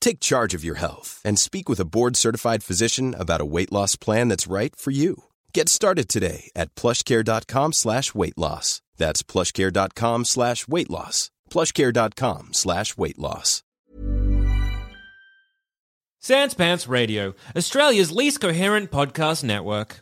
Take charge of your health and speak with a board-certified physician about a weight loss plan that's right for you. Get started today at plushcare.com slash weight loss. That's plushcare.com slash weight loss. plushcare.com slash weight loss. Sans Pants Radio, Australia's least coherent podcast network.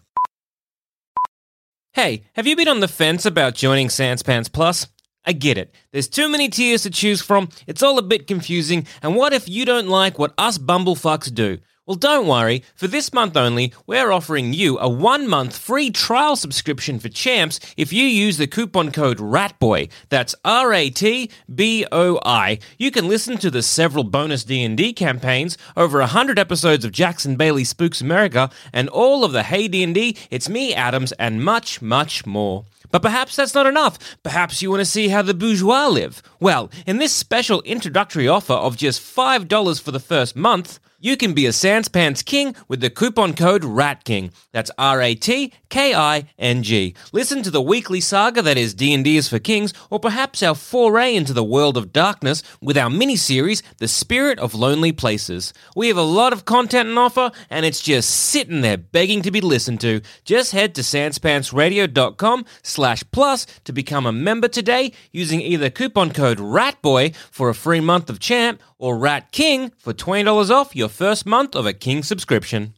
Hey, have you been on the fence about joining Sans Pants Plus? I get it. There's too many tiers to choose from, it's all a bit confusing, and what if you don't like what us bumblefucks do? Well, don't worry. For this month only, we're offering you a one month free trial subscription for champs if you use the coupon code RATBOY. That's R A T B O I. You can listen to the several bonus D&D campaigns, over 100 episodes of Jackson Bailey Spooks America, and all of the Hey D&D, It's Me Adams, and much, much more. But perhaps that's not enough. Perhaps you want to see how the bourgeois live. Well, in this special introductory offer of just $5 for the first month, you can be a Sans Pants King with the coupon code RATKING. That's R A T K I N G. Listen to the weekly saga that is D&D is for Kings or perhaps our foray into the world of darkness with our mini-series The Spirit of Lonely Places. We have a lot of content on offer and it's just sitting there begging to be listened to. Just head to sanspantsradio.com slash plus to become a member today using either coupon code RATBOY for a free month of champ or Rat King for $20 off your first month of a King subscription.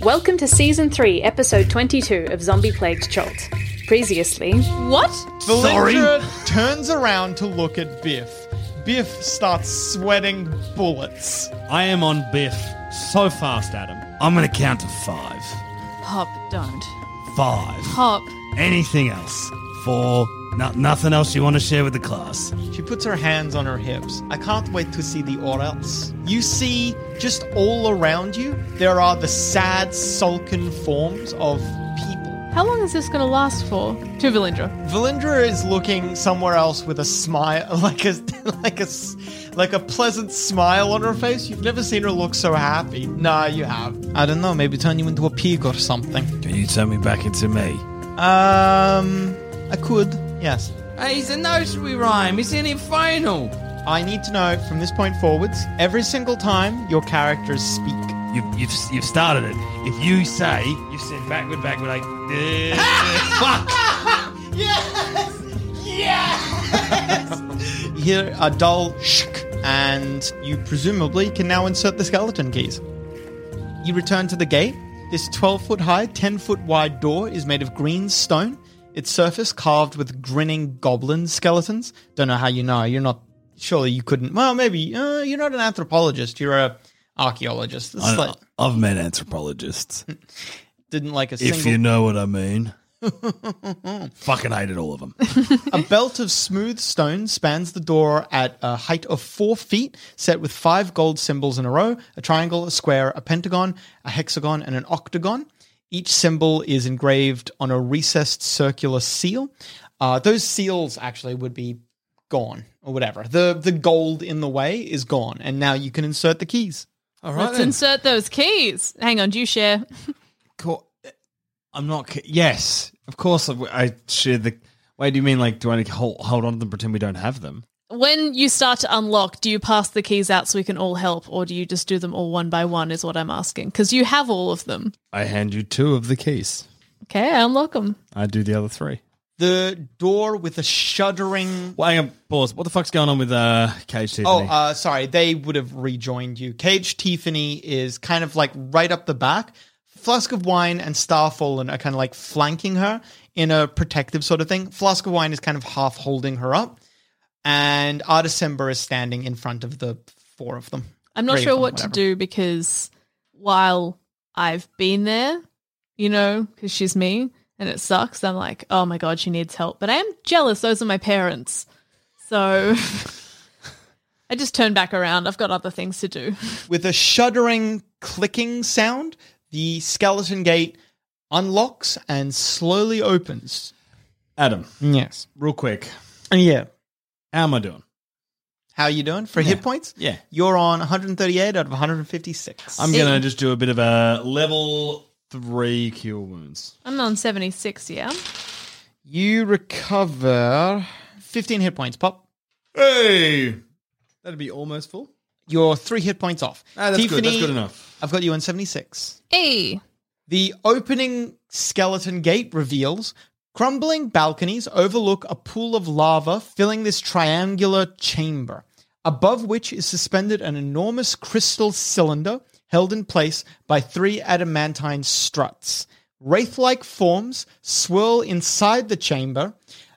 Welcome to Season 3, Episode 22 of Zombie Plagued Chult. Previously, What? Valindra turns around to look at Biff. Biff starts sweating bullets. I am on Biff so fast, Adam. I'm gonna count to five. Hop, don't. Five. Hop. Anything else? Four. No, nothing else you want to share with the class? She puts her hands on her hips. I can't wait to see the or else. You see, just all around you, there are the sad, sullen forms of people. How long is this going to last for? To Valindra. Valindra is looking somewhere else with a smile, like a like a, like a pleasant smile on her face. You've never seen her look so happy. Nah, you have. I don't know. Maybe turn you into a pig or something. Can you turn me back into me? Um, I could. Yes. Hey, it's a nursery rhyme. It's in it final. I need to know from this point forwards, every single time your characters speak. You've, you've, you've started it. If you say, you said backward, backward, like, "Eh, fuck. You hear a dull shk, and you presumably can now insert the skeleton keys. You return to the gate. This 12 foot high, 10 foot wide door is made of green stone. Its surface carved with grinning goblin skeletons. Don't know how you know. You're not. Surely you couldn't. Well, maybe. Uh, you're not an anthropologist. You're a archaeologist. This is like- I've met anthropologists. didn't like a if single. you know what I mean. Fucking hated all of them. A belt of smooth stone spans the door at a height of four feet, set with five gold symbols in a row a triangle, a square, a pentagon, a hexagon, and an octagon. Each symbol is engraved on a recessed circular seal. Uh, those seals actually would be gone or whatever. The the gold in the way is gone, and now you can insert the keys. All right. Let's then. insert those keys. Hang on, do you share? Cool. I'm not. ca- Yes, of course. I, I share the. Wait, do you mean like do I hold, hold on to them, pretend we don't have them? When you start to unlock, do you pass the keys out so we can all help, or do you just do them all one by one? Is what I'm asking. Because you have all of them. I hand you two of the keys. Okay, I unlock them. I do the other three. The door with a shuddering. Well, hang on, pause. What the fuck's going on with uh, Cage Tiffany? Oh, uh, sorry. They would have rejoined you. Cage Tiffany is kind of like right up the back, Flask of Wine and Starfallen are kind of like flanking her in a protective sort of thing. Flask of Wine is kind of half holding her up, and Artus Cimber is standing in front of the four of them. I'm not sure them, what whatever. to do because while I've been there, you know, because she's me and it sucks, I'm like, oh my God, she needs help. But I am jealous. Those are my parents. So I just turn back around. I've got other things to do. With a shuddering clicking sound, the skeleton gate unlocks and slowly opens. Adam, Yes. real quick, Yeah. How am I doing? How are you doing for hit points? Yeah. You're on 138 out of 156. I'm gonna just do a bit of a level three cure wounds. I'm on 76, yeah. You recover 15 hit points, Pop. Hey, that'd be almost full. You're three hit points off. Ah, that's good. That's good enough. I've got you on 76. Hey. The opening skeleton gate reveals crumbling balconies overlook a pool of lava filling this triangular chamber, above which is suspended an enormous crystal cylinder held in place by three adamantine struts. Wraith like forms swirl inside the chamber,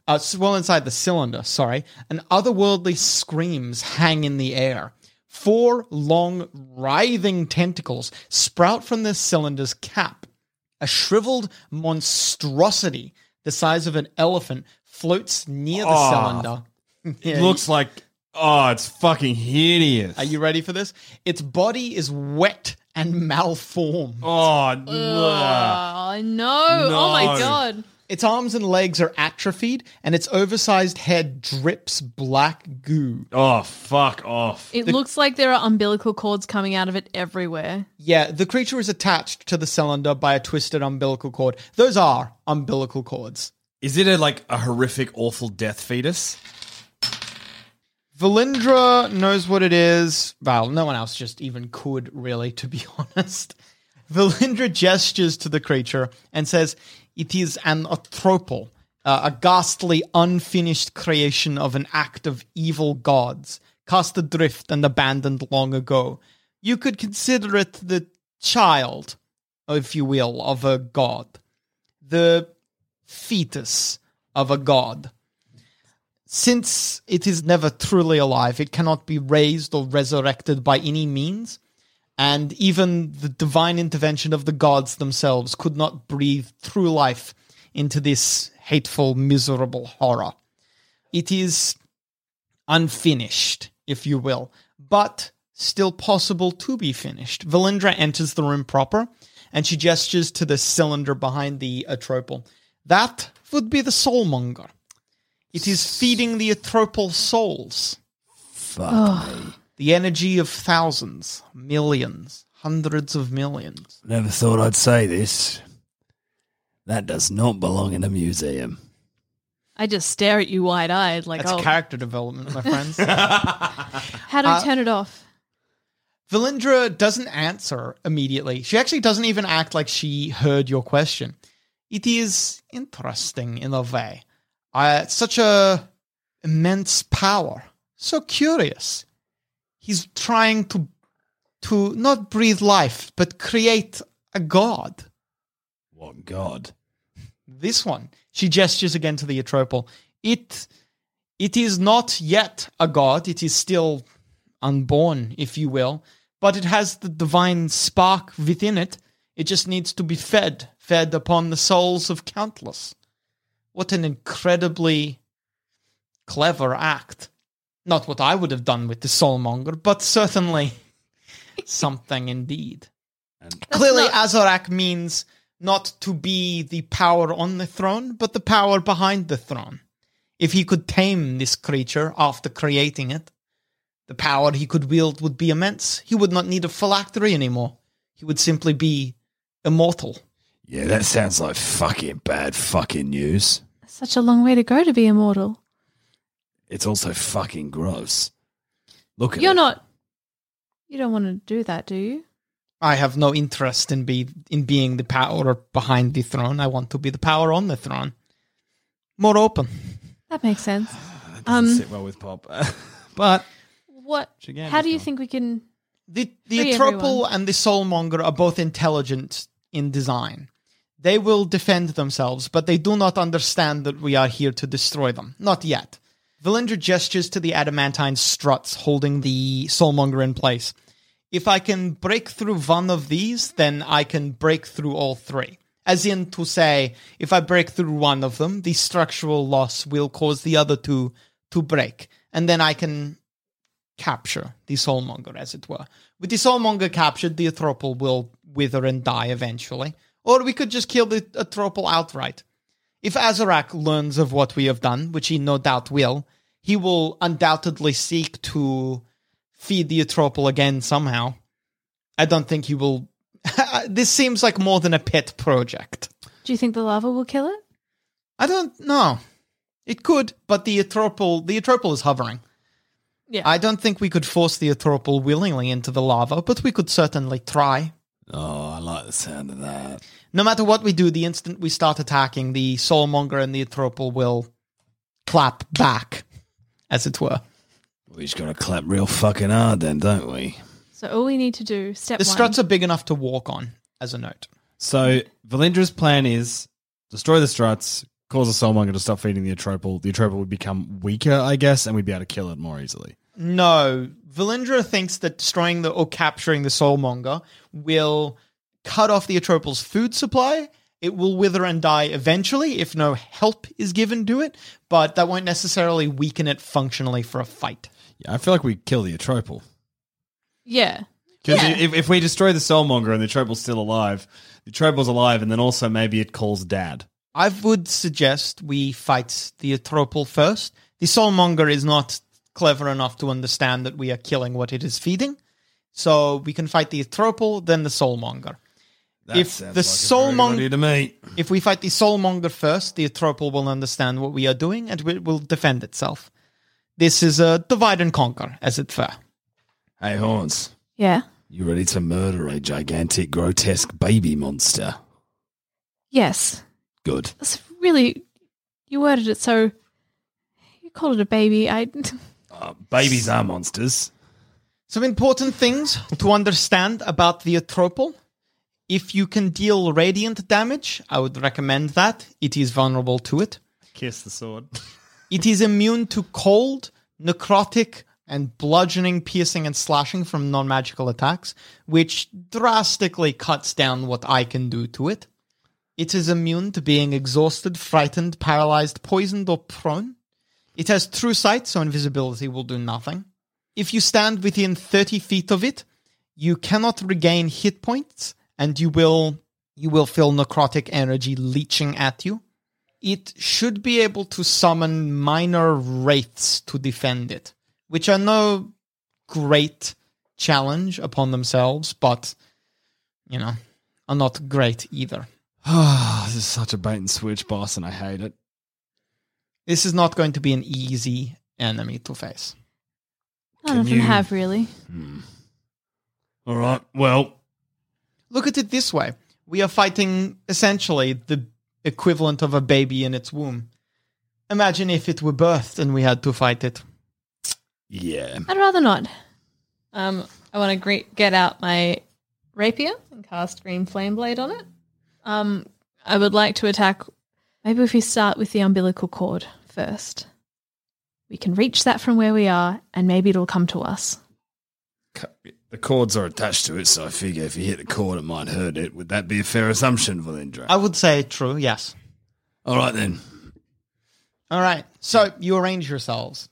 uh, swirl inside the cylinder, sorry, and otherworldly screams hang in the air. Four long, writhing tentacles sprout from the cylinder's cap. A shriveled monstrosity the size of an elephant floats near the Oh. cylinder. Yeah, Looks like oh, it's fucking hideous. Are you ready for this? Its body is wet and malformed. Oh, ugh. Oh, no. Oh, my No. God. Its arms and legs are atrophied, and its oversized head drips black goo. oh, fuck off. It looks like there are umbilical cords coming out of it everywhere. Yeah, the creature is attached to the cylinder by a twisted umbilical cord. Those are umbilical cords. Is it a like a horrific, awful death fetus? Valindra knows what it is. Well, no one else just even could, really, to be honest. Valindra gestures to the creature and says, It is an atropal, uh, a ghastly, unfinished creation of an act of evil gods, cast adrift and abandoned long ago. You could consider it the child, if you will, of a god, the fetus of a god. Since it is never truly alive, it cannot be raised or resurrected by any means, and even the divine intervention of the gods themselves could not breathe true life into this hateful, miserable horror. It is unfinished, if you will, but still possible to be finished. Valindra enters the room proper, and she gestures to the cylinder behind the atropal. That would be the soulmonger. It is feeding the atropal souls. The energy of thousands, millions, hundreds of millions. Never thought I'd say this. That does not belong in a museum. I just stare at you wide eyed, like, That's oh, character development, my friends. how do we Uh, turn it off? Valindra doesn't answer immediately. She actually doesn't even act like she heard your question. It is interesting in a way. Uh, such a immense power. So curious. He's trying to to not breathe life, but create a god. What god? This one. She gestures again to the Atropal. It it is not yet a god. It is still unborn, if you will, but it has the divine spark within it. It just needs to be fed, fed upon the souls of countless. What an incredibly clever act. Not what I would have done with the soulmonger, but certainly something indeed. Clearly, Azarak means not to be the power on the throne, but the power behind the throne. If he could tame this creature after creating it, the power he could wield would be immense. He would not need a phylactery anymore. He would simply be immortal. Yeah, that sounds like fucking bad fucking news. Such a long way to go to be immortal. It's also fucking gross. Look at You're it. not. You don't want to do that, do you? I have no interest in be in being the power behind the throne. I want to be the power on the throne. More open. That makes sense. Doesn't Um, sit well with Pop. but What? Shigan How is do you gone. think we can? The the Free Atropal everyone. and the Soulmonger are both intelligent in design. They will defend themselves, but they do not understand that we are here to destroy them. Not yet. Valindra gestures to the adamantine struts holding the soulmonger in place. If I can break through one of these, then I can break through all three. As in to say, if I break through one of them, the structural loss will cause the other two to break. And then I can capture the soulmonger, as it were. With the soulmonger captured, the Atropal will wither and die eventually. Or we could just kill the Atropal outright. If Azarak learns of what we have done, which he no doubt will, he will undoubtedly seek to feed the Atropal again somehow. I don't think he will. this seems like more than a pet project. Do you think the lava will kill it? I don't know. It could, but the Atropal, the Atropal is hovering. Yeah. I don't think we could force the Atropal willingly into the lava, but we could certainly try. Oh, I like the sound of that. No matter what we do, the instant we start attacking, the Soulmonger and the Atropal will clap back, as it were. We just got to clap real fucking hard then, don't we? so all we need to do, step The one. struts are big enough to walk on, as a note. So Valindra's plan is destroy the struts, cause the soulmonger to stop feeding the Atropal. The Atropal would become weaker, I guess, and we'd be able to kill it more easily. No, Valindra thinks that destroying the or capturing the Soulmonger will cut off the Atropal's food supply. It will wither and die eventually if no help is given to it, but that won't necessarily weaken it functionally for a fight. Yeah, I feel like we kill the Atropal. yeah. Because Yeah. if, if we destroy the Soulmonger and the Atropal's still alive, the Atropal's alive, and then also maybe it calls Dad. I would suggest we fight the Atropal first. The Soulmonger is not clever enough to understand that we are killing what it is feeding. So we can fight the Atropal, then the Soulmonger. That If the like a very good idea Soulmonger to me. if we fight the Soulmonger first, the Atropal will understand what we are doing and it will defend itself. This is a divide and conquer, as it were. Hey, Horns, Yeah. you ready to murder a gigantic, grotesque baby monster? Yes. Good. That's really. You worded it so. You called it a baby. I. Uh, babies are monsters. Some important things to understand about the Atropal. If you can deal radiant damage, I would recommend that. It is vulnerable to it. Kiss the sword. It is immune to cold, necrotic, and bludgeoning, piercing, and slashing from non magical attacks, which drastically cuts down what I can do to it. It is immune to being exhausted, frightened, paralyzed, poisoned, or prone. It has true sight, so invisibility will do nothing. If you stand within 30 feet of it, you cannot regain hit points, and you will you will feel necrotic energy leeching at you it should be able to summon minor wraiths to defend it, which are no great challenge upon themselves, but, you know, are not great either. Oh, this is such a bait and switch boss, and I hate it. This is not going to be an easy enemy to face. None of them you- have really. Hmm. All right. Well, Look at it this way we are fighting essentially the equivalent of a baby in its womb. Imagine if it were birthed and we had to fight it. yeah. I'd rather not. Um, I want to gre- get out my rapier and cast Green Flame Blade on it. Um, I would like to attack. Maybe if we start with the umbilical cord first, we can reach that from where we are, and maybe it'll come to us. The cords are attached to it, so I figure if you hit the cord, it might hurt it. Would that be a fair assumption, Valindra? I would say true, yes. All right, then. All right, so you arrange yourselves.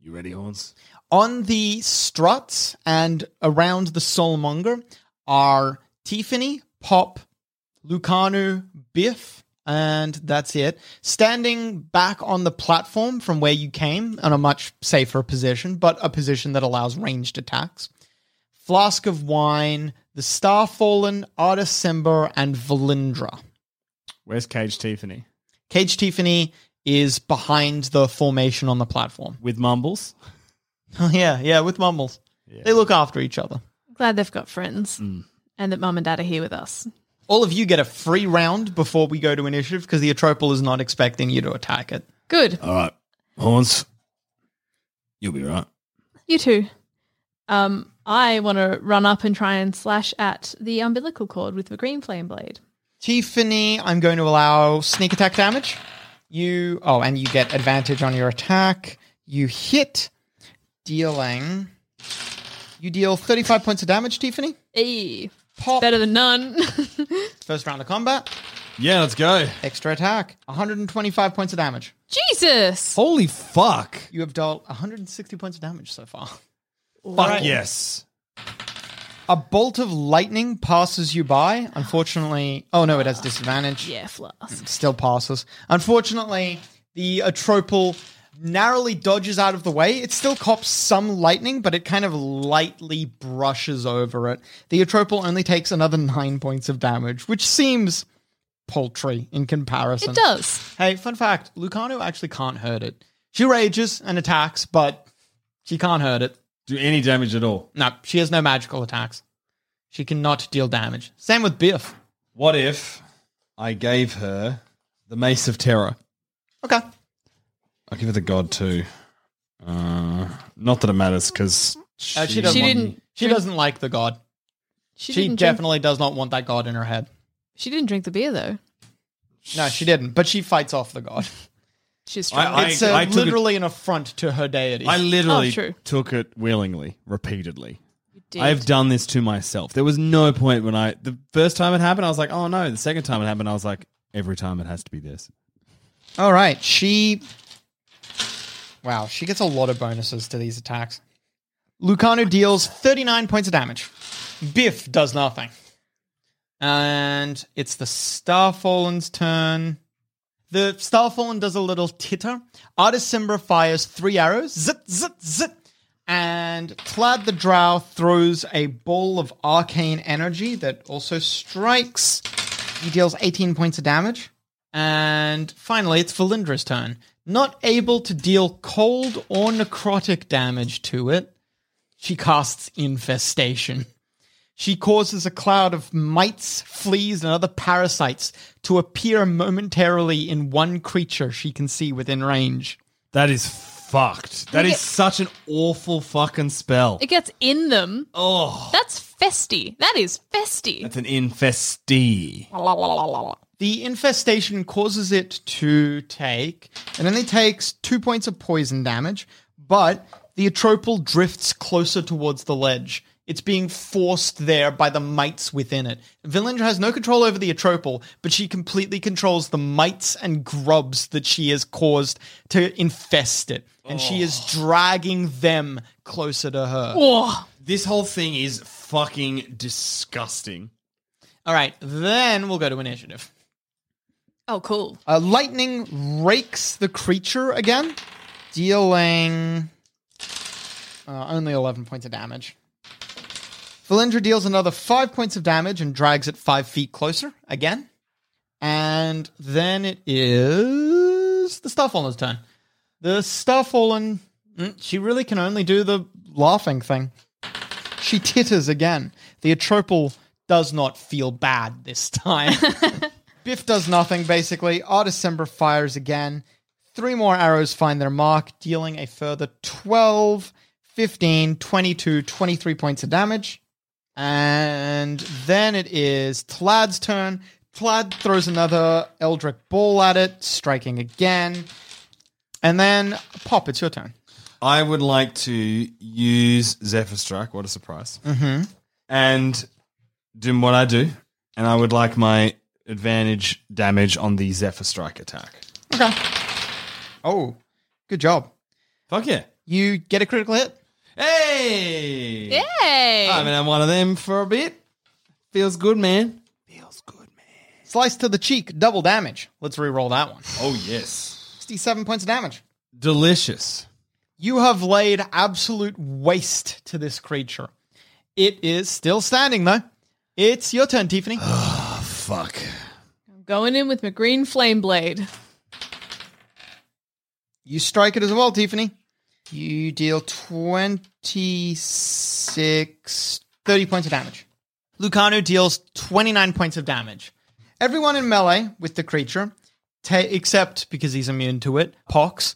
You ready, Horns? On the struts and around the soulmonger are Tiffany, Pop, Lucanu, Biff, and that's it. Standing back on the platform from where you came in a much safer position, but a position that allows ranged attacks. Flask of Wine, the Starfallen, Artus Cimber, and Valindra. Where's Cage Tiffany? Cage Tiffany is behind the formation on the platform. With Mumbles? Oh, yeah, yeah, with Mumbles. They look after each other. Glad they've got friends, and that Mum and Dad are here with us. All of you get a free round before we go to initiative because the Atropal is not expecting you to attack it. Good. All right. Horns, you'll be right. You too. Um, I want to run up and try and slash at the umbilical cord with the green flame blade. Tiffany, I'm going to allow sneak attack damage. You oh, and you get advantage on your attack. You hit, dealing. You deal 35 points of damage, Tiffany. Eee. Pop. Better than none. First round of combat. Yeah, let's go. Extra attack. 125 points of damage. Jesus. Holy fuck. You have dealt 160 points of damage so far. Fuck yes. A bolt of lightning passes you by. Unfortunately, oh no, it has disadvantage. Yeah, flask. Still passes. Unfortunately, the Atropal narrowly dodges out of the way. It still cops some lightning, but it kind of lightly brushes over it. The Atropal only takes another nine points of damage, which seems paltry in comparison. It does. Hey, fun fact Lucano actually can't hurt it. She rages and attacks, but she can't hurt it. Do any damage at all. No, she has no magical attacks. She cannot deal damage. Same with Biff. What if I gave her the Mace of Terror? Okay. I'll give her the God too. Uh, not that it matters because Uh, she doesn't. She want- didn't She doesn't like the god. She, She, didn't definitely does not want that god in her head. Drink, she didn't drink the beer though. No, she didn't. But she fights off the god. She's strong. I- It's uh, I took it- literally an affront to her deity. I literally Oh, true. took it willingly, repeatedly. did. I've done this to myself. There was no point when I the first time it happened, I was like, "Oh no." The second time it happened, I was like, "Every time it has to be this." All right, she. Wow, she gets a lot of bonuses to these attacks. Lucano deals 39 points of damage. Biff does nothing. And it's the Starfallen's turn. The Starfallen does a little titter. Artis Simbra fires three arrows. Zit, zit, zit. And Clad the Drow throws a ball of arcane energy that also strikes. He deals 18 points of damage. And finally, it's Valindra's turn. Not able to deal cold or necrotic damage to it, she casts Infestation. She causes a cloud of mites, fleas, and other parasites to appear momentarily in one creature she can see within range. That is fucked. That is such an awful fucking spell. it gets in them. Oh, That's festy. That is festy. that's an infestee. The infestation causes it to take, and then it only takes two points of poison damage, but the atropal drifts closer towards the ledge. It's being forced there by the mites within it. Valindra has no control over the atropal, but she completely controls the mites and grubs that she has caused to infest it. And she is dragging them closer to her. Oh, This whole thing is fucking disgusting. All right, then we'll go to initiative. oh, cool. Uh, lightning rakes the creature again, dealing uh, only 11 points of damage. Valindra deals another 5 points of damage and drags it 5 feet closer again. And then it is the Starfallen's turn. The Starfallen, mm, she really can only do the laughing thing. She titters again. The Atropal does not feel bad this time. Biff does nothing, basically. Artisembra fires again. Three more arrows find their mark, dealing a further 12, 15, 22, 23 points of damage. And then it is Tlad's turn. Tlad throws another Eldritch ball at it, striking again. And then, Pop, it's your turn. I would like to use Zephyr Strike. What a surprise! Mm-hmm. And do what I do, and I would like my advantage damage on the Zephyr Strike attack. Okay. Oh, good job. Fuck yeah! You get a critical hit. Hey! Hey. I haven't had one of them for a bit. Feels good, man. Feels good, man. Slice to the cheek, double damage. Let's re-roll that one. Oh yes, 67 points of damage. delicious. You have laid absolute waste to this creature. It is still standing, though. It's your turn, Tiffany. Oh, fuck. I'm going in with my green flame blade. you strike it as well, Tiffany. You deal 26, 30 points of damage. Lucano deals 29 points of damage. Everyone in melee with the creature, ta- except because he's immune to it, Pox,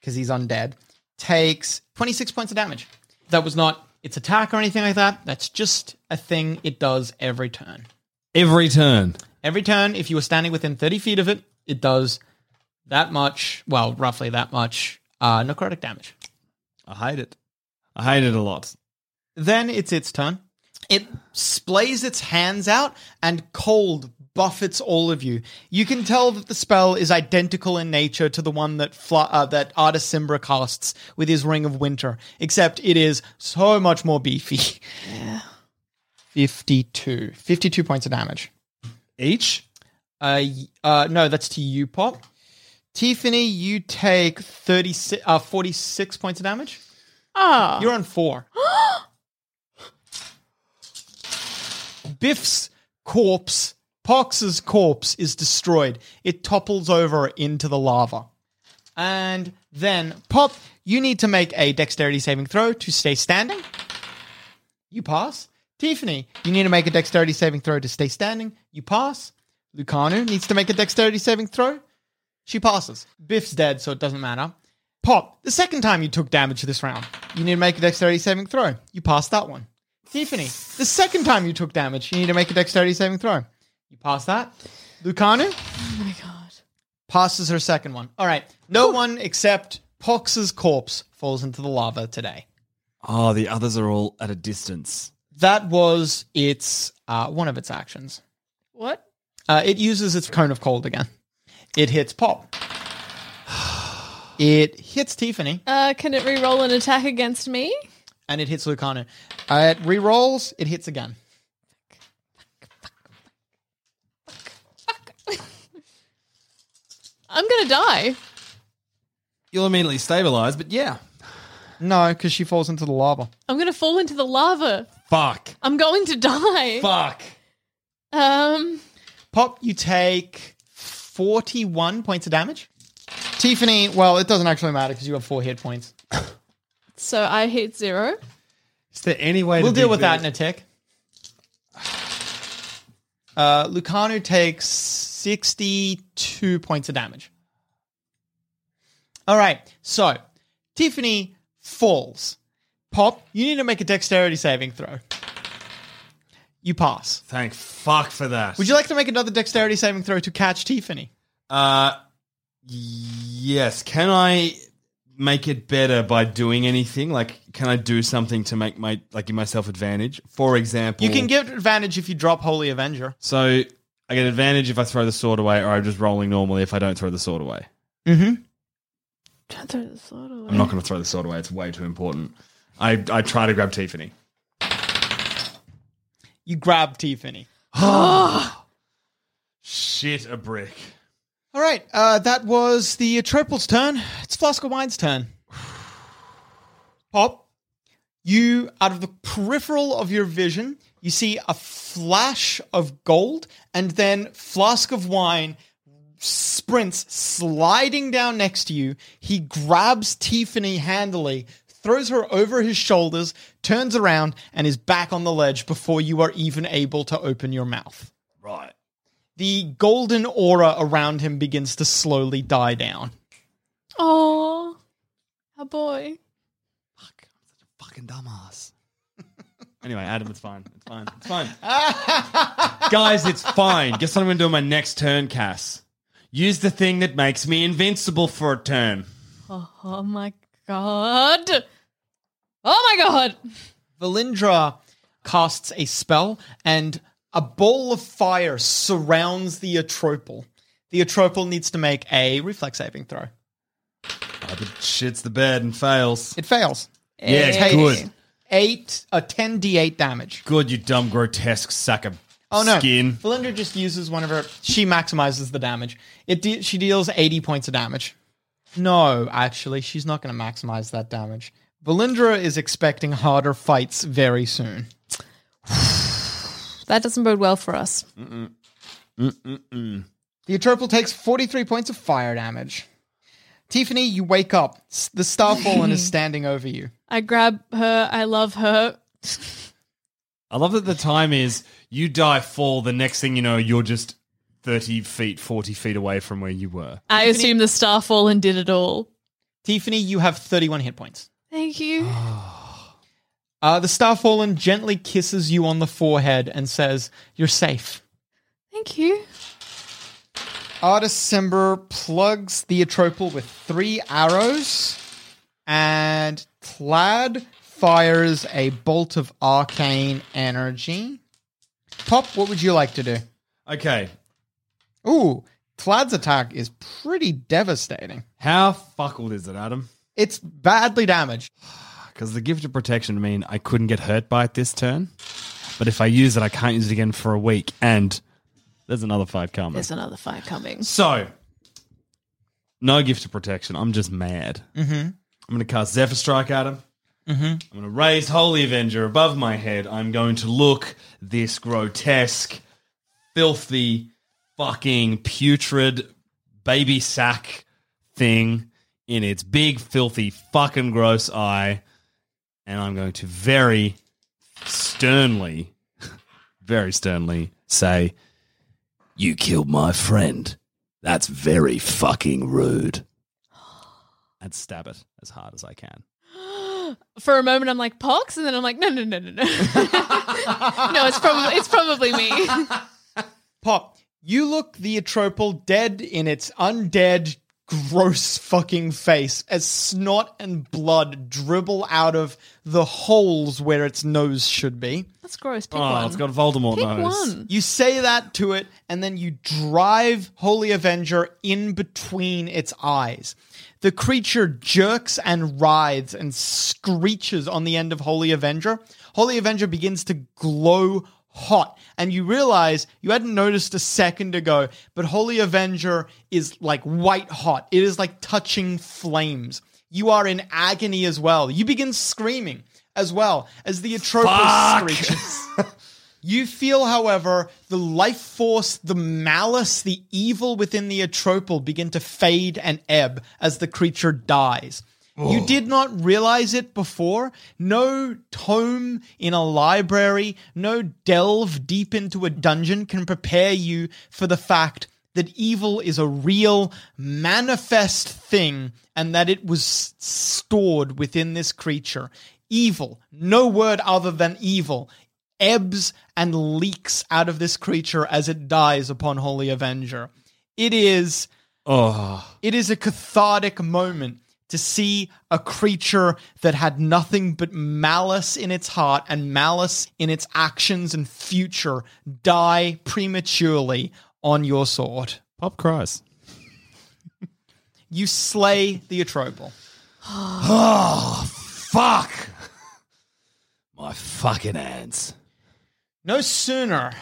because he's undead, takes 26 points of damage. That was not its attack or anything like that. That's just a thing it does every turn. Every turn. Every turn, if you were standing within 30 feet of it, it does that much, well, roughly that much uh, necrotic damage. I hate it. I hate it a lot. Then it's its turn. It splays its hands out and cold buffets all of you. You can tell that the spell is identical in nature to the one that Fla- uh, that Artis Simbra casts with his Ring of Winter, except it is so much more beefy. Yeah. 52. 52 points of damage. Each? Uh, uh, no, that's to you, Pop. Tiffany, you take 36, uh, 46 points of damage. Ah. You're on four. Biff's corpse, Pox's corpse, is destroyed. It topples over into the lava. And then, Pop, you need to make a dexterity saving throw to stay standing. You pass. Tiffany, you need to make a dexterity saving throw to stay standing. You pass. Lucanu needs to make a dexterity saving throw. She passes. Biff's dead, so it doesn't matter. Pop, the second time you took damage this round, you need to make a dexterity saving throw. You passed that one. Tiffany, the second time you took damage, you need to make a dexterity saving throw. You passed that. Lucanu oh my god. passes her second one. All right. No one except Pox's corpse falls into the lava today. Oh, the others are all at a distance. That was its uh, one of its actions. What? Uh, it uses its cone of cold again. It hits Pop. It hits Tiffany Uh, can it re-roll an attack against me? and it hits Lucano. Uh, it re-rolls. It hits again. I'm gonna die. You'll immediately stabilize, but yeah. No, because she falls into the lava. I'm gonna fall into the lava. Fuck. I'm going to die. Fuck. Um, Pop, you take 41 points of damage. Tiffany, well, it doesn't actually matter because you have four hit points. so I hit zero. Is there any way We'll to deal be with that in a tick. Uh, Lucanu takes 62 points of damage. All right, so Tiffany falls. Pop, you need to make a dexterity saving throw. You pass. Thank fuck for that. Would you like to make another dexterity saving throw to catch Tiffany? Uh, yes. Can I make it better by doing anything? Like, can I do something to make my like give myself advantage? For example, You can give advantage if you drop Holy Avenger. So I get advantage if I throw the sword away, or I'm just rolling normally if I don't throw the sword away. Mm-hmm. Don't throw the sword away. I'm not going to throw the sword away. It's way too important. I I try to grab Tiffany. You grab Tiffany. Shit, a brick. All right, uh, that was the Atropal's turn. It's Flask of Wine's turn. Pop, you, out of the peripheral of your vision, you see a flash of gold, and then Flask of Wine sprints sliding down next to you. He grabs Tiffany handily, throws her over his shoulders, turns around, and is back on the ledge before you are even able to open your mouth. Right. The golden aura around him begins to slowly die down. Oh, a boy. Fuck, I'm such a fucking dumbass. anyway, Adam, it's fine. It's fine. It's fine. Guys, it's fine. Guess what I'm going to do on my next turn, Cass? Use the thing that makes me invincible for a turn. Oh, oh my god. Oh my god. Valindra casts a spell, and a ball of fire surrounds the Atropal. The Atropal needs to make a reflex saving throw. Ah, oh, but shits the bed and fails. It fails. Yeah, Takes good. Eight, a 10 d8 damage. Good, you dumb, grotesque sack of Oh no! skin. Valindra just uses one of her. She maximizes the damage. It de- she deals eighty points of damage. No, actually, she's not going to maximize that damage. Valindra is expecting harder fights very soon. That doesn't bode well for us. The Atropal takes 43 points of fire damage. Tiffany, you wake up. S- The Starfallen is standing over you. I grab her. I love her. I love that the time is you die, fall. The next thing you know, you're just 30 feet, 40 feet away from where you were. I assume the Starfallen did it all. Tiffany, you have 31 hit points. Thank you. Uh, the Starfallen gently kisses you on the forehead and says, You're safe. Thank you. Artus Cimber plugs the Atropal with three arrows, and Clad fires a bolt of arcane energy. Pop, what would you like to do? Okay. Ooh, Clad's attack is pretty devastating. How fuckled is it, Adam? It's badly damaged. Because the gift of protection mean I couldn't get hurt by it this turn. But if I use it, I can't use it again for a week. And there's another fight coming. There's another fight coming. So, no gift of protection. I'm just mad. Mm-hmm. I'm going to cast Zephyr Strike at him. Mm-hmm. I'm going to raise Holy Avenger above my head. I'm going to look this grotesque, filthy, fucking putrid baby sack thing in its big, filthy, fucking gross eye. And I'm going to very sternly, very sternly say, You killed my friend. That's very fucking rude. And stab it as hard as I can. For a moment, I'm like Pox, and then I'm like, no, no, no, no, no. no, it's probably it's probably me. Pop, you look the Atropal dead in its undead, gross fucking face as snot and blood dribble out of the holes where its nose should be. That's gross. Pick Oh, one. it's got Voldemort Pick nose. one. You say that to it, and then you drive Holy Avenger in between its eyes. The creature jerks and writhes and screeches on the end of Holy Avenger. Holy Avenger begins to glow hot, and you realize you hadn't noticed a second ago, but Holy Avenger is like white hot. It is like touching flames. You are in agony as well. You begin screaming as well as the Atropos screeches. You feel, however, the life force, the malice, the evil within the Atropal begin to fade and ebb as the creature dies. You oh. did not realize it before. No tome in a library, no delve deep into a dungeon can prepare you for the fact that evil is a real, manifest thing and that it was stored within this creature. Evil, no word other than evil, ebbs and leaks out of this creature as it dies upon Holy Avenger. It is Oh, it is a cathartic moment to see a creature that had nothing but malice in its heart and malice in its actions and future die prematurely on your sword. Pop cries. You slay the Atropal. Ah, fuck! My fucking hands. No sooner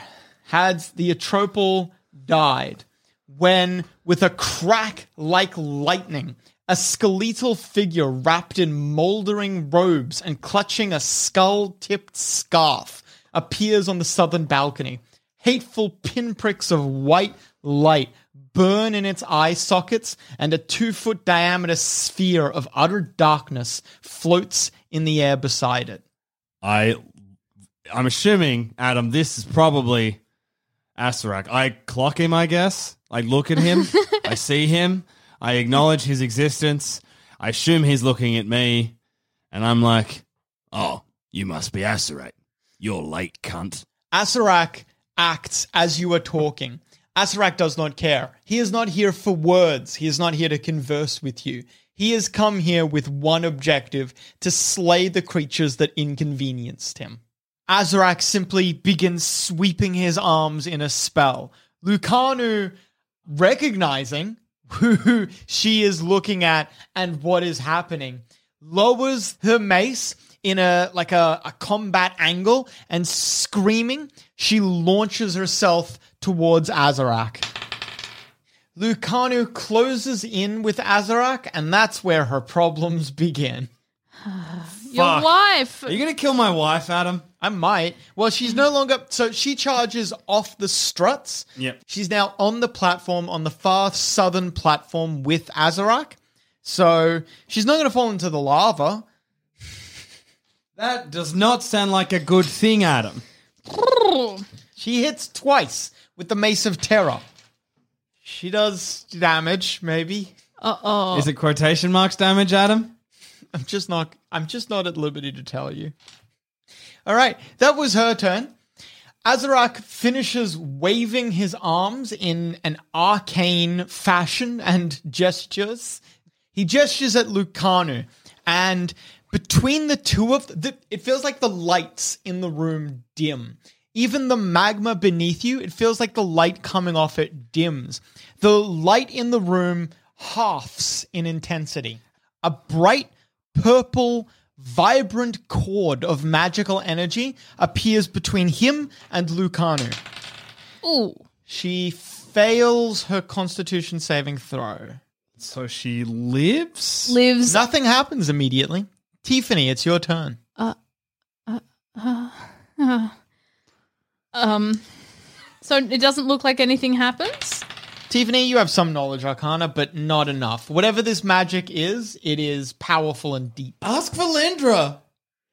had the Atropal died when, with a crack like lightning, a skeletal figure wrapped in moldering robes and clutching a skull tipped scarf appears on the southern balcony. Hateful pinpricks of white light burn in its eye sockets, and a two foot diameter sphere of utter darkness floats in the air beside it. I, I'm assuming, Adam, this is probably Asarak. I clock him, I guess. I look at him. I see him. I acknowledge his existence. I assume he's looking at me. And I'm like, oh, you must be Asarak. You're late, cunt. Asarak acts as you are talking. Asarak does not care. He is not here for words. He is not here to converse with you. He has come here with one objective to slay the creatures that inconvenienced him. Azarak simply begins sweeping his arms in a spell. Lucanu, recognizing who she is looking at and what is happening, lowers her mace in a like a, a combat angle and screaming, she launches herself towards Azarak. Lucanu closes in with Azarak, and that's where her problems begin. Your Fuck. wife. Are you going to kill my wife, Adam? I might. Well, she's no longer. So she charges off the struts. Yep. She's now on the platform, on the far southern platform with Azarak. So she's not going to fall into the lava. That does not sound like a good thing, Adam. She hits twice with the Mace of Terror. She does damage, maybe. Uh oh. Is it quotation marks damage, Adam? I'm just not. I'm just not at liberty to tell you. All right, that was her turn. Azarak finishes waving his arms in an arcane fashion and gestures. He gestures at Lucanu, and between the two of the, it feels like the lights in the room dim. Even the magma beneath you, it feels like the light coming off it dims. The light in the room halves in intensity. A bright purple, vibrant cord of magical energy appears between him and Lucanu. Ooh. She fails her constitution saving throw. So she lives? Lives. Nothing happens immediately. Tiffany, it's your turn. Uh, uh, uh, uh. Um. So it doesn't look like anything happens. Tiffany, you have some knowledge arcana, but not enough. Whatever this magic is, it is powerful and deep. Ask Valindra. Lindra.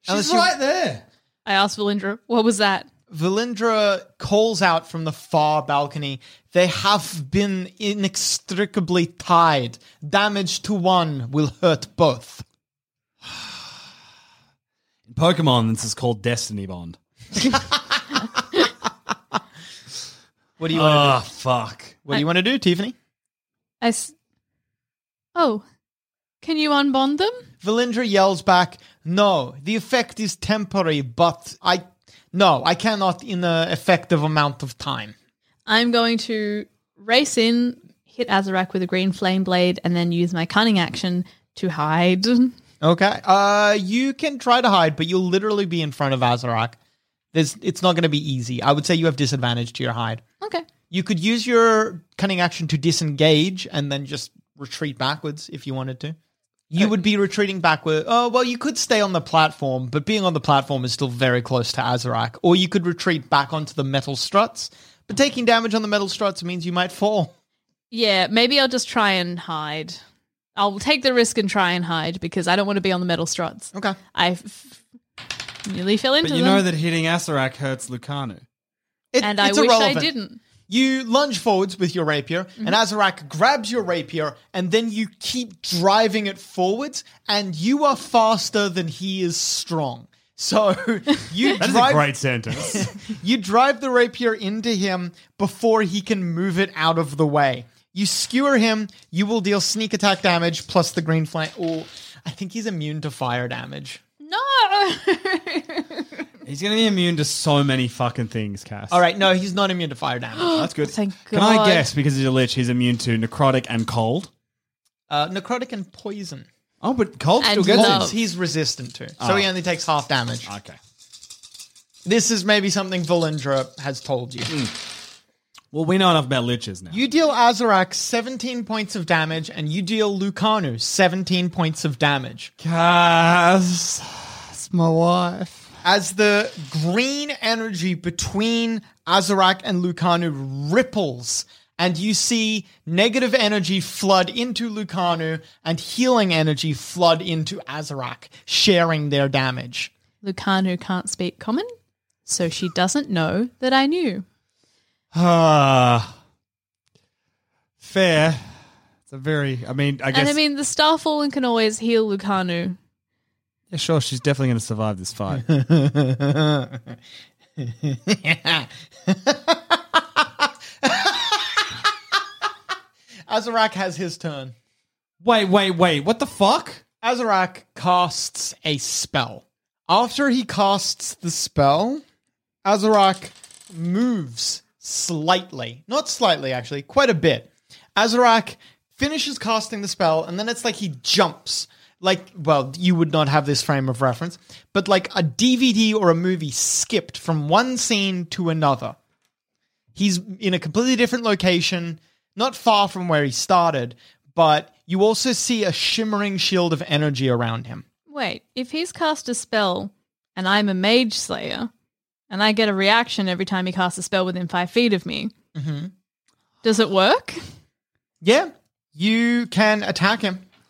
She's Unless you- right there. I asked Valindra, what was that? Valindra calls out from the far balcony. They have been inextricably tied. Damage to one will hurt both. In Pokemon, this is called Destiny Bond. What do you want Oh, ah, to do? fuck. What do you want to do, Tiffany? I. S- oh, can you unbond them? Valindra yells back, No, the effect is temporary, but I. No, I cannot in an effective amount of time. I'm going to race in, hit Acererak with a green flame blade, and then use my cunning action to hide. Okay. Uh, you can try to hide, but you'll literally be in front of Acererak. There's, it's not going to be easy. I would say you have disadvantage to your hide. Okay. You could use your cunning action to disengage and then just retreat backwards if you wanted to. You uh, would be retreating backward. Oh, well, you could stay on the platform, but being on the platform is still very close to Acererak. Or you could retreat back onto the metal struts, but taking damage on the metal struts means you might fall. Yeah, maybe I'll just try and hide. I'll take the risk and try and hide because I don't want to be on the metal struts. Okay. I f- nearly fell into But you them, know that hitting Acererak hurts Lucanu. It- and I it's wish I irrelevant. didn't. You lunge forwards with your rapier, and mm-hmm. Acererak grabs your rapier, and then you keep driving it forwards, and you are faster than he is strong. So you That is drive a great sentence. you drive the rapier into him before he can move it out of the way. You skewer him, you will deal sneak attack damage plus the green flame. Oh, I think he's immune to fire damage. No. He's going to be immune to so many fucking things, Cass. All right, no, he's not immune to fire damage. That's good. Thank Can I God. guess, because he's a lich, he's immune to necrotic and cold? Uh, necrotic and poison. Oh, but cold And still gets love. Colds he's resistant to, so he only takes half damage. Okay. This is maybe something Valindra has told you. Well, we know enough about liches now. You deal Acererak 17 points of damage, and you deal Lucanu 17 points of damage. Cass, it's my wife. As the green energy between Acererak and Lucanu ripples, and you see negative energy flood into Lucanu and healing energy flood into Acererak, sharing their damage. Lucanu can't speak common, so she doesn't know that I knew. Ah, fair. It's a very. I mean, I guess. And I mean, the Starfallen can always heal Lucanu. Yeah, sure. She's definitely going to survive this fight. Acererak has his turn. wait, wait, wait. What the fuck? Acererak casts a spell. After he casts the spell, Acererak moves slightly. Not slightly, actually, quite a bit. Acererak finishes casting the spell, and then it's like he jumps. Like, well, you would not have this frame of reference, but like a DVD or a movie skipped from one scene to another. He's in a completely different location, not far from where he started, but you also see a shimmering shield of energy around him. Wait, if he's cast a spell and I'm a mage slayer, and I get a reaction every time he casts a spell within five feet of me, mm-hmm. does it work? Yeah, you can attack him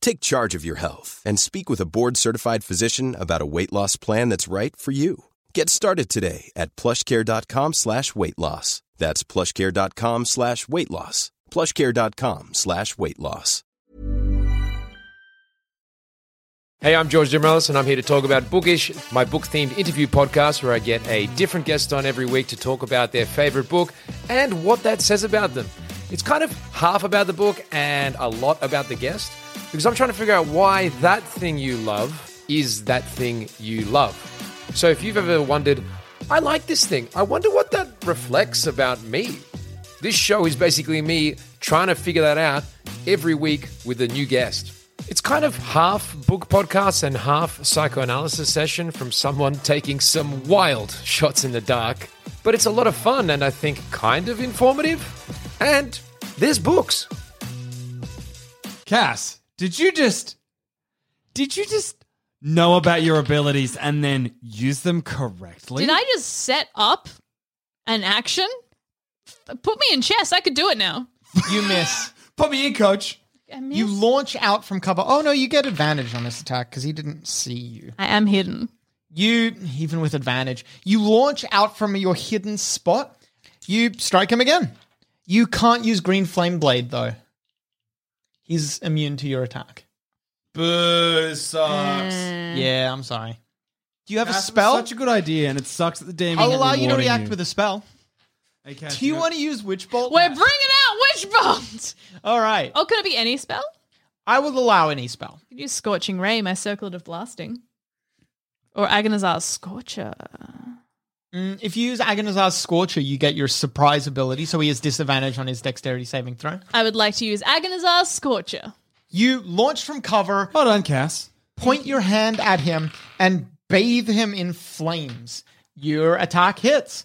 Take charge of your health and speak with a board-certified physician about a weight loss plan that's right for you. Get started today at plushcare.com slash weight loss. That's plushcare.com slash weight loss. plushcare.com slash weight loss. Hey, I'm George Dimarelos, and I'm here to talk about Bookish, my book themed interview podcast where I get a different guest on every week to talk about their favorite book and what that says about them. It's kind of half about the book and a lot about the guest because I'm trying to figure out why that thing you love is that thing you love. So if you've ever wondered, I like this thing, I wonder what that reflects about me. This show is basically me trying to figure that out every week with a new guest. It's kind of half book podcast and half psychoanalysis session from someone taking some wild shots in the dark. But it's a lot of fun and I think kind of informative. And there's books. Cass, did you just did you just know about your abilities and then use them correctly? Did I just set up an action? Put me in chess. I could do it now. You miss. Put me in, coach. You launch out from cover. Oh no, you get advantage on this attack because he didn't see you. I am hidden. You, even with advantage, you launch out from your hidden spot. You strike him again. You can't use Green Flame Blade though. He's immune to your attack. Boo sucks. Eh. Yeah, I'm sorry. Do you have a Cass, was spell? Such a good idea, and it sucks that the DM. I'll allow you to rewarding react with a spell. Hey, Cass, Do you want to use Witch Bolt? We're bringing out Witch Bolt. All right. Oh, could it be any spell? I will allow any spell. I could use Scorching Ray, my Circlet of Blasting. Or Aganazzar's Scorcher. Mm, if you use Aganazzar's Scorcher, you get your surprise ability, so he has disadvantage on his dexterity saving throw. I would like to use Aganazzar's Scorcher. You launch from cover, Hold on, Cass. point your hand at him, and bathe him in flames. Your attack hits.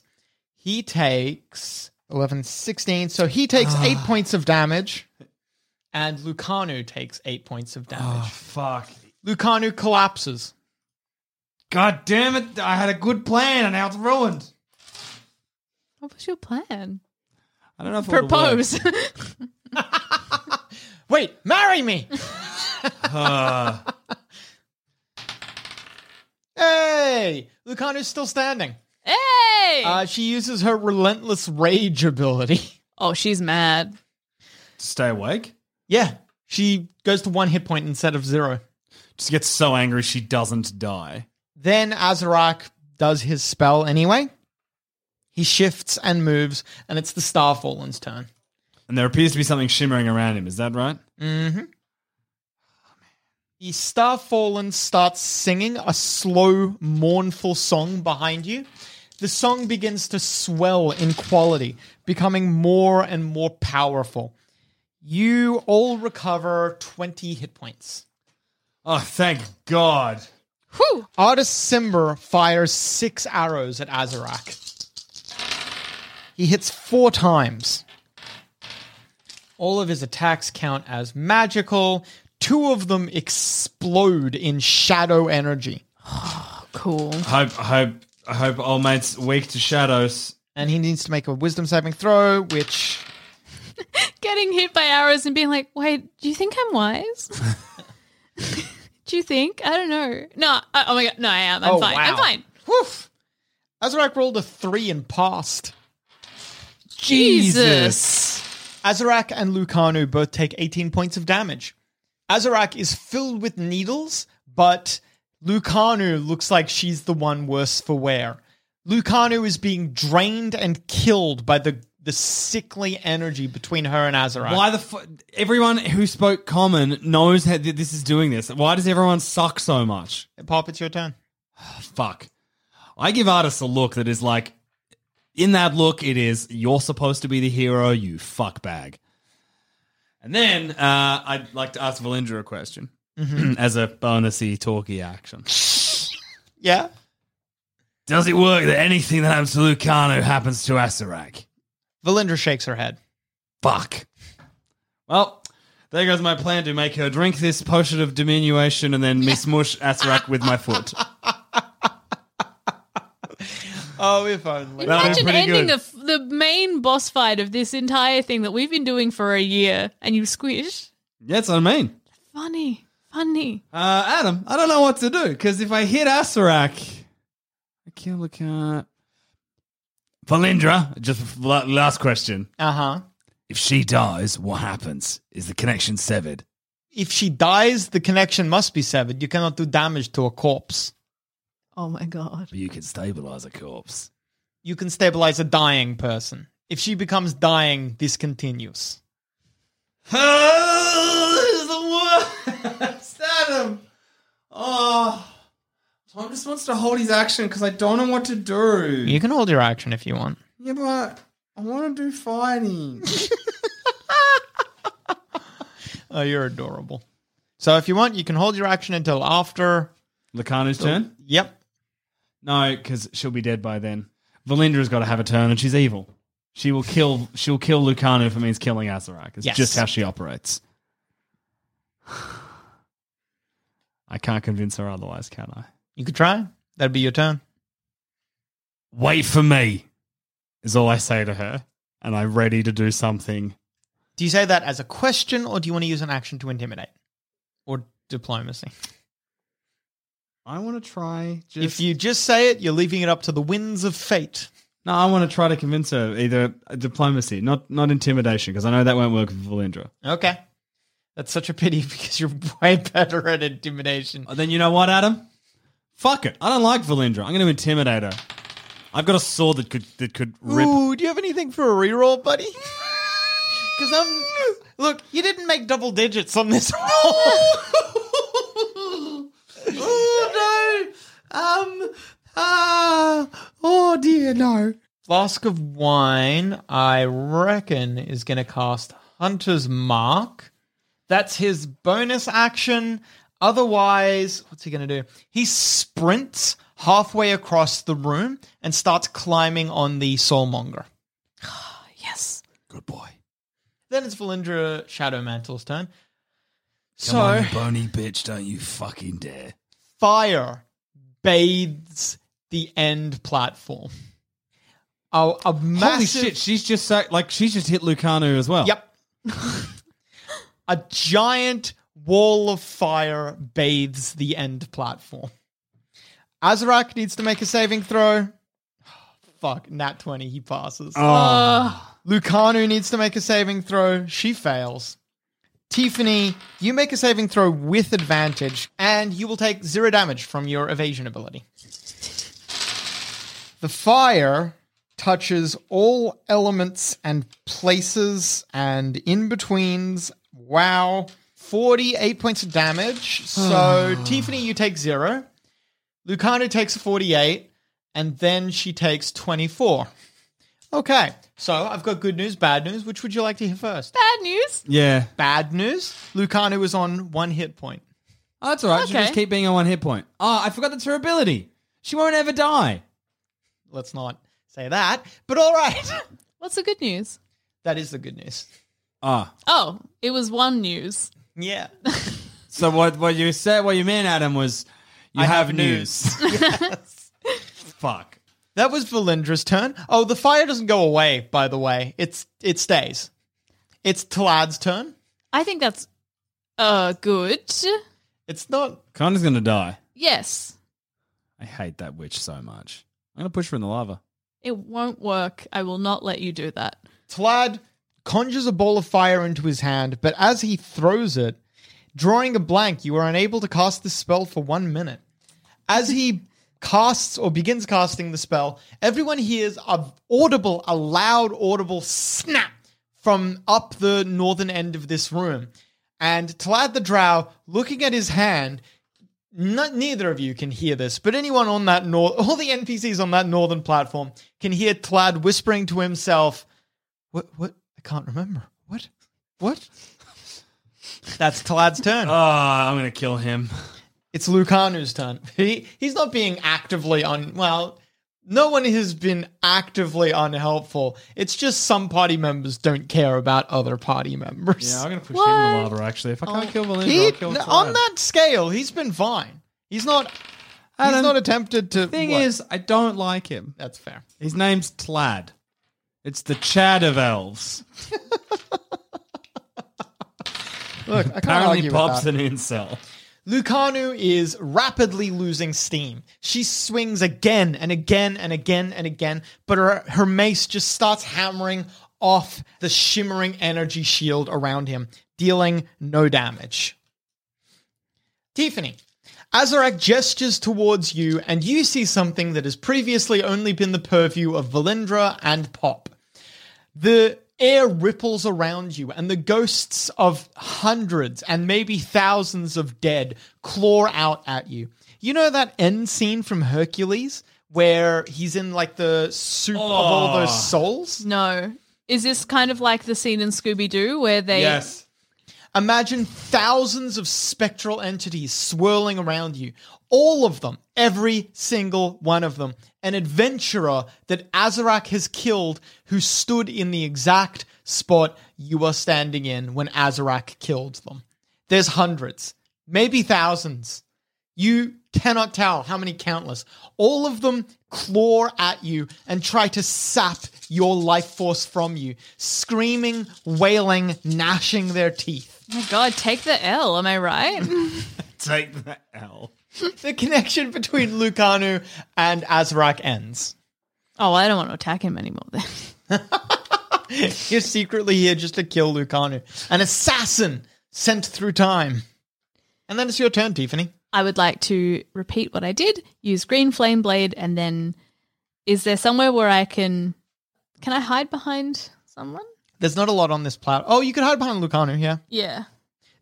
He takes 11, 16, so he takes Ah. 8 points of damage, and Lucanu takes 8 points of damage. Oh fuck! Lucanu collapses. God damn it! I had a good plan, and now it's ruined. What was your plan? I don't know if it would've worked. Propose. Wait, marry me! Uh, hey! Lucanu's still standing. hey! Uh, she uses her relentless rage ability. oh, she's mad. stay awake. Yeah, she goes to one hit point instead of zero. Just gets so angry she doesn't die. Then Acererak does his spell anyway. He shifts and moves, and it's the Starfallen's turn. And there appears to be something shimmering around him. Is that right? Mm-hmm. The Starfallen starts singing a slow, mournful song behind you. The song begins to swell in quality, becoming more and more powerful. You all recover 20 hit points. Oh, thank God. Whew. Artus Cimber fires six arrows at Acererak. He hits four times. All of his attacks count as magical. Two of them explode in shadow energy. Cool. I hope, I hope, I hope old mate's weak to shadows. And he needs to make a wisdom saving throw, which Getting hit by arrows and being like, wait, do you think I'm wise? do you think? I don't know. No, I, oh my god, no, I am. I'm Oh, fine. I'm wow. fine. Woof! Acererak rolled a three and passed. Jesus. Acererak and Lucanu both take 18 points of damage. Acererak is filled with needles, but Lucanu looks like she's the one worse for wear. Lucanu is being drained and killed by the the sickly energy between her and Acererak. Why the fu- everyone who spoke common knows how th- this is doing this. Why does everyone suck so much? Pop, it's your turn. Fuck. I give Artus a look that is like, in that look, it is you're supposed to be the hero, you fuck bag. And then uh, I'd like to ask Valindra a question as a bonusy talky action. Yeah. Does it work that anything that happens to Lucanu happens to Acererak? Valindra shakes her head. Fuck. Well, there goes my plan to make her drink this potion of diminution and then me smush Acererak with my foot. Oh, if only. That was Imagine pretty ending good. the, the main boss fight of this entire thing that we've been doing for a year and you squish. Yeah, that's what I mean. Funny. Funny. Uh, Adam, I don't know what to do because if I hit Acererak, I kill the cat. Valindra, just last question. Uh huh. If she dies, what happens? Is the connection severed? If she dies, the connection must be severed. You cannot do damage to a corpse. Oh my god. But you can stabilize a corpse. You can stabilize a dying person. If she becomes dying, this continues. Oh, this is the worst, Adam. Oh, Tom just wants to hold his action because I don't know what to do. You can hold your action if you want. Yeah, but I want to do fighting. Oh, you're adorable. So if you want, you can hold your action until after. Lucanu's oh, turn? Yep. No, because she'll be dead by then. Valindra's got to have a turn, and she's evil. She will kill. She'll kill Lucanu if it means killing Acererak. It's Yes. just how she operates. I can't convince her otherwise, can I? You could try. That'd be your turn. Wait for me. Is all I say to her, and I'm ready to do something. Do you say that as a question, or do you want to use an action to intimidate, or diplomacy? I want to try. Just, If you just say it, you're leaving it up to the winds of fate. no, I want to try to convince her either diplomacy, not not intimidation, because I know that won't work with Valindra. Okay. That's such a pity because you're way better at intimidation. Oh, Then you know what, Adam? Fuck it. I don't like Valindra. I'm going to intimidate her. I've got a sword that could that could rip. Ooh, do you have anything for a reroll, buddy? Because I'm. Look, you didn't make double digits on this roll. oh no! Um. Ah. oh dear, no. Flask of wine, I reckon, is going to cast Hunter's Mark. That's his bonus action. Otherwise, what's he going to do? He sprints halfway across the room and starts climbing on the Soulmonger. Yes. Good boy. Then it's Valindra Shadowmantle's turn. Come so, on, you bony bitch, don't you fucking dare. fire bathes the end platform. A, a massive, Holy shit! She's just so like she's just hit Lucanu as well. Yep. a giant wall of fire bathes the end platform. Acererak needs to make a saving throw. Fuck, nat 20, he passes. Ah. Lucanu needs to make a saving throw. She fails. Tiffany, you make a saving throw with advantage, and you will take zero damage from your evasion ability. The fire touches all elements and places and in betweens. Wow. 48 points of damage. So, Tiffany, you take zero. Lucanu takes 48, and then she takes 24. Okay, so I've got good news, bad news. Which would you like to hear first? Bad news. Yeah. Bad news Lucanu is on one hit point. Oh, that's all right. She'll Okay. just keep being on one hit point. Oh, I forgot that's her ability. She won't ever die. Let's not say that, but all right. What's the good news? that is the good news. Ah. Oh, it was one news. Yeah. So what? What you said? What you meant, Adam, was you I have, have news. yes. Fuck. That was Valindra's turn. Oh, the fire doesn't go away, by the way. It's it stays. It's Talad's turn. I think that's uh good. It's not Connor's gonna die. Yes. I hate that witch so much. I'm gonna push her in the lava. It won't work. I will not let you do that. Tlad conjures a ball of fire into his hand, but as he throws it, drawing a blank, you are unable to cast this spell for one minute. As he casts or begins casting the spell, everyone hears a audible, a loud audible snap from up the northern end of this room. And Talad the Drow, looking at his hand, not, neither of you can hear this, but anyone on that north, all the NPCs on that northern platform can hear Tlad whispering to himself, "What? What? I can't remember. What? What?" That's Tlad's turn. Oh, I'm gonna kill him. It's Lucanu's turn. He he's not being actively un. Well, no one has been actively unhelpful. It's just some party members don't care about other party members. Yeah, I'm gonna push him in the lava. Actually, if I can't oh, kill Valindra, He- I'll kill on that scale, he's been fine. He's not. He's Adam, not attempted to. Thing what? is, I don't like him. that's fair. His name's Tlad. It's the Chad of elves. Look, I can't Apparently, argue with Pop's that. an incel. Lucanu is rapidly losing steam. She swings again and again and again and again, but her, her mace just starts hammering off the shimmering energy shield around him, dealing no damage. Tiffany, Acererak gestures towards you, and you see something that has previously only been the purview of Valindra and Pop. The air ripples around you, and the ghosts of hundreds and maybe thousands of dead claw out at you. You know that end scene from Hercules where he's in like the soup of all those souls? No. Is this kind of like the scene in Scooby Doo where they. Yes. Imagine thousands of spectral entities swirling around you. All of them, every single one of them. An adventurer that Acererak has killed who stood in the exact spot you are standing in when Acererak killed them. There's hundreds, maybe thousands. You cannot tell how many countless. All of them claw at you and try to sap your life force from you, screaming, wailing, gnashing their teeth. Oh my god, take the L, am I right? Take the L. the connection between Lucanu and Acererak ends. oh, I don't want to attack him anymore then. You're secretly here just to kill Lucanu, an assassin sent through time. And then it's your turn, Tiffany. I would like to repeat what I did, use green flame blade, and then is there somewhere where I can can I hide behind someone? There's not a lot on this plat. Oh, you could hide behind Lucanu, yeah. Yeah.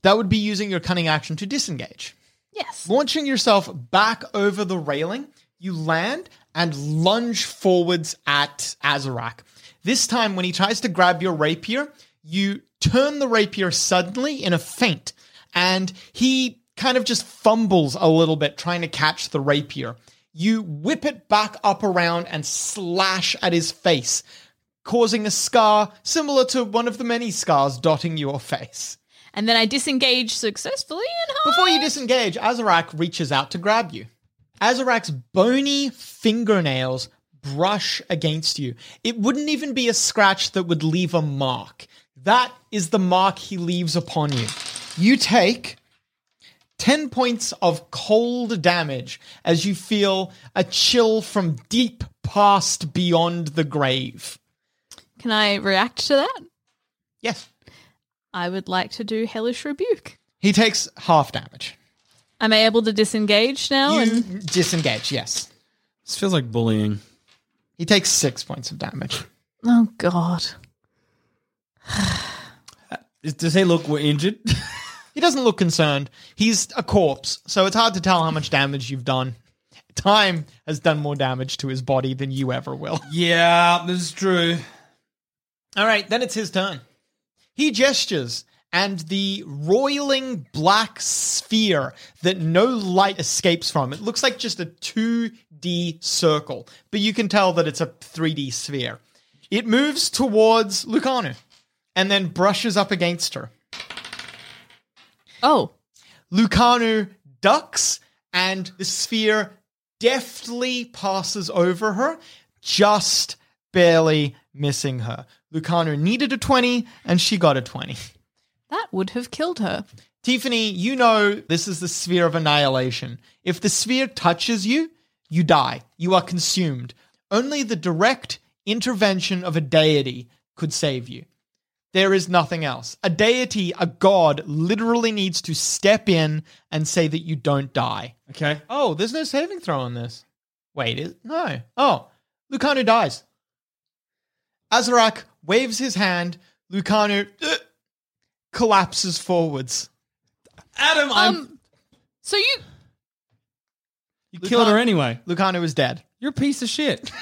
That would be using your cunning action to disengage. Yes. Launching yourself back over the railing, you land and lunge forwards at Acererak. This time, when he tries to grab your rapier, you turn the rapier suddenly in a feint, and he kind of just fumbles a little bit trying to catch the rapier. You whip it back up around and slash at his face, causing a scar similar to one of the many scars dotting your face. And then I disengage successfully and hide. Before you disengage, Acererak reaches out to grab you. Acererak's bony fingernails brush against you. It wouldn't even be a scratch that would leave a mark. That is the mark he leaves upon you. You take 10 points of cold damage as you feel a chill from deep past beyond the grave. Can I react to that? Yes. I would like to do Hellish Rebuke. He takes half damage. Am I able to disengage now? You and disengage, yes. This feels like bullying. He takes six points of damage. oh god. Is- Does he look injured? He doesn't look concerned. He's a corpse, so it's hard to tell how much damage you've done. Time has done more damage to his body than you ever will. yeah, this is true. All right, then it's his turn. He gestures, and the roiling black sphere that no light escapes from. It looks like just a 2D circle, but you can tell that it's a 3D sphere. It moves towards Lucanu and then brushes up against her. Oh. Lucanu ducks, and the sphere deftly passes over her, just barely missing her. Lucanu needed a 20, and she got a 20. That would have killed her. Tiffany, you know this is the sphere of annihilation. If the sphere touches you, you die. You are consumed. Only the direct intervention of a deity could save you. There is nothing else. A deity, a god, literally needs to step in and say that you don't die. Okay. Oh, there's no saving throw on this. Wait, is, no. Oh, Lucanu dies. Acererak waves his hand. Lucanu uh, collapses forwards. Adam, I'm. Um, so you you killed her anyway. Lucanu is dead. You're a piece of shit.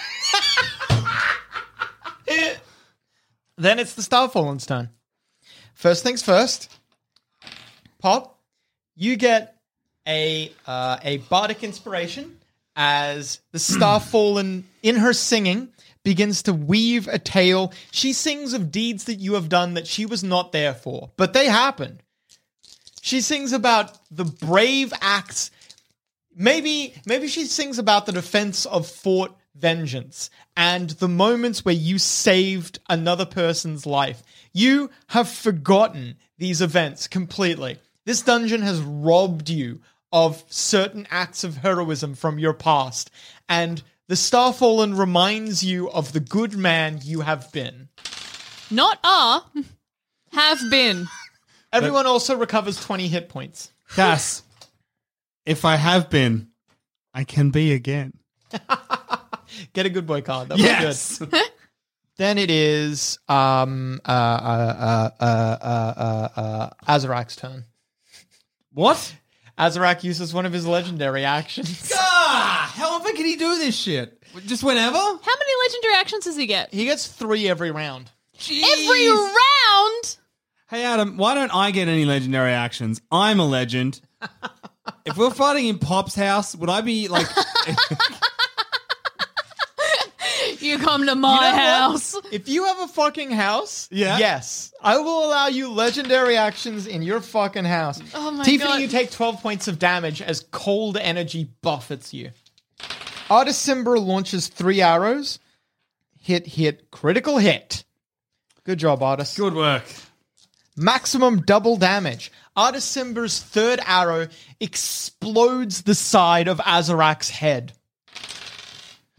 Then it's the Starfallen's turn. First things first. Pop, you get a uh, a bardic inspiration as the Starfallen, in her singing, begins to weave a tale. She sings of deeds that you have done that she was not there for, but they happened. She sings about the brave acts maybe maybe she sings about the defense of Fort Vengeance and the moments where you saved another person's life. You have forgotten these events completely. This dungeon has robbed you of certain acts of heroism from your past, and the Starfallen reminds you of the good man you have been. not are, have been. Everyone also recovers 20 hit points. Cass, if I have been, I can be again. Get a good boy card. That was good. Then it is um uh uh uh uh uh, uh Acererak's turn. what? Acererak uses one of his legendary actions. Ah, how often can he do this shit? Just whenever? How many legendary actions does he get? He gets three every round. Every round. Hey Adam, why don't I get any legendary actions? I'm a legend. if we're fighting in Pop's house, would I be like You come to my You know what? house. If you have a fucking house, Yeah. yes, I will allow you legendary actions in your fucking house. Oh my Tiffany, God. you take 12 points of damage as cold energy buffets you. Artus Cimber launches three arrows. Hit, hit, critical hit. Good job, Artus. good work? maximum double damage. Artus Cimber's third arrow explodes the side of Acererak's head.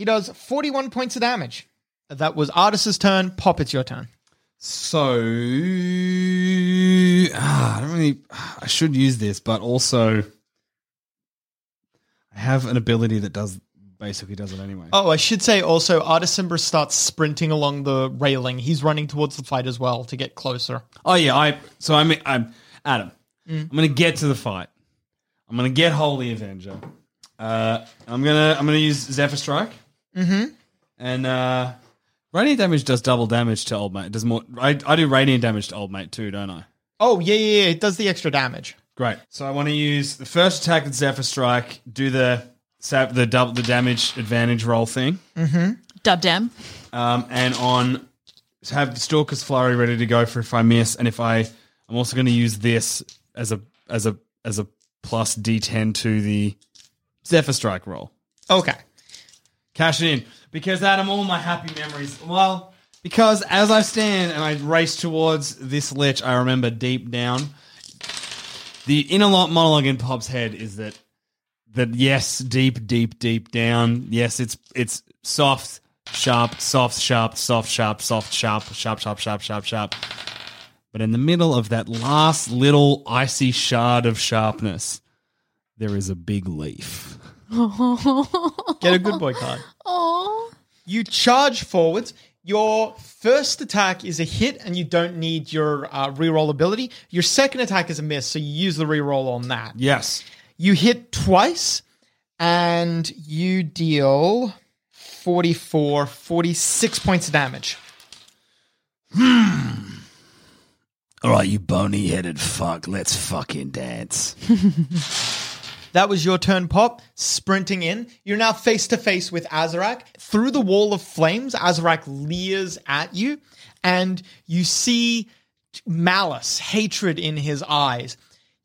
He does 41 points of damage. That was Artus's turn. Pop, it's your turn. So ah, I don't really I should use this, but also I have an ability that does basically does it anyway. Oh, I should say also, Artus Cimber starts sprinting along the railing. He's running towards the fight as well to get closer. Oh yeah, I so I'm I'm Adam. I'm gonna get to the fight. I'm gonna get Holy Avenger. Uh, I'm gonna I'm gonna use Zephyr Strike. Mm-hmm. And uh, radiant damage does double damage to old mate. It does more. I I do radiant damage to old mate too, don't I? Oh, yeah, yeah, yeah. It does the extra damage. Great. So I want to use the first attack with Zephyr Strike. Do the sap the double the damage advantage roll thing. Mhm. Dub dam. Um, and on have Stalker's Flurry ready to go for if I miss, and if I, I'm also going to use this as a as a as a plus D10 to the Zephyr Strike roll. Okay. Cash it in because Adam, all my happy memories. Well, because as I stand and I race towards this lich, I remember deep down the inner lo- monologue in Pop's head is that that yes, deep, deep, deep down, yes, it's it's soft, sharp, soft, sharp, soft, sharp, soft, sharp, sharp, sharp, sharp, sharp, sharp. But in the middle of that last little icy shard of sharpness, there is a big leaf. Get a good boy card. Oh. You charge forwards. Your first attack is a hit, and you don't need your uh, reroll ability. Your second attack is a miss, so you use the reroll on that. Yes. You hit twice, and you deal 44, 46 points of damage. All right, you bony headed fuck, let's fucking dance. That was your turn, Pop. Sprinting in. You're now face to face with Acererak. Through the wall of flames, Acererak leers at you, and you see malice, hatred in his eyes.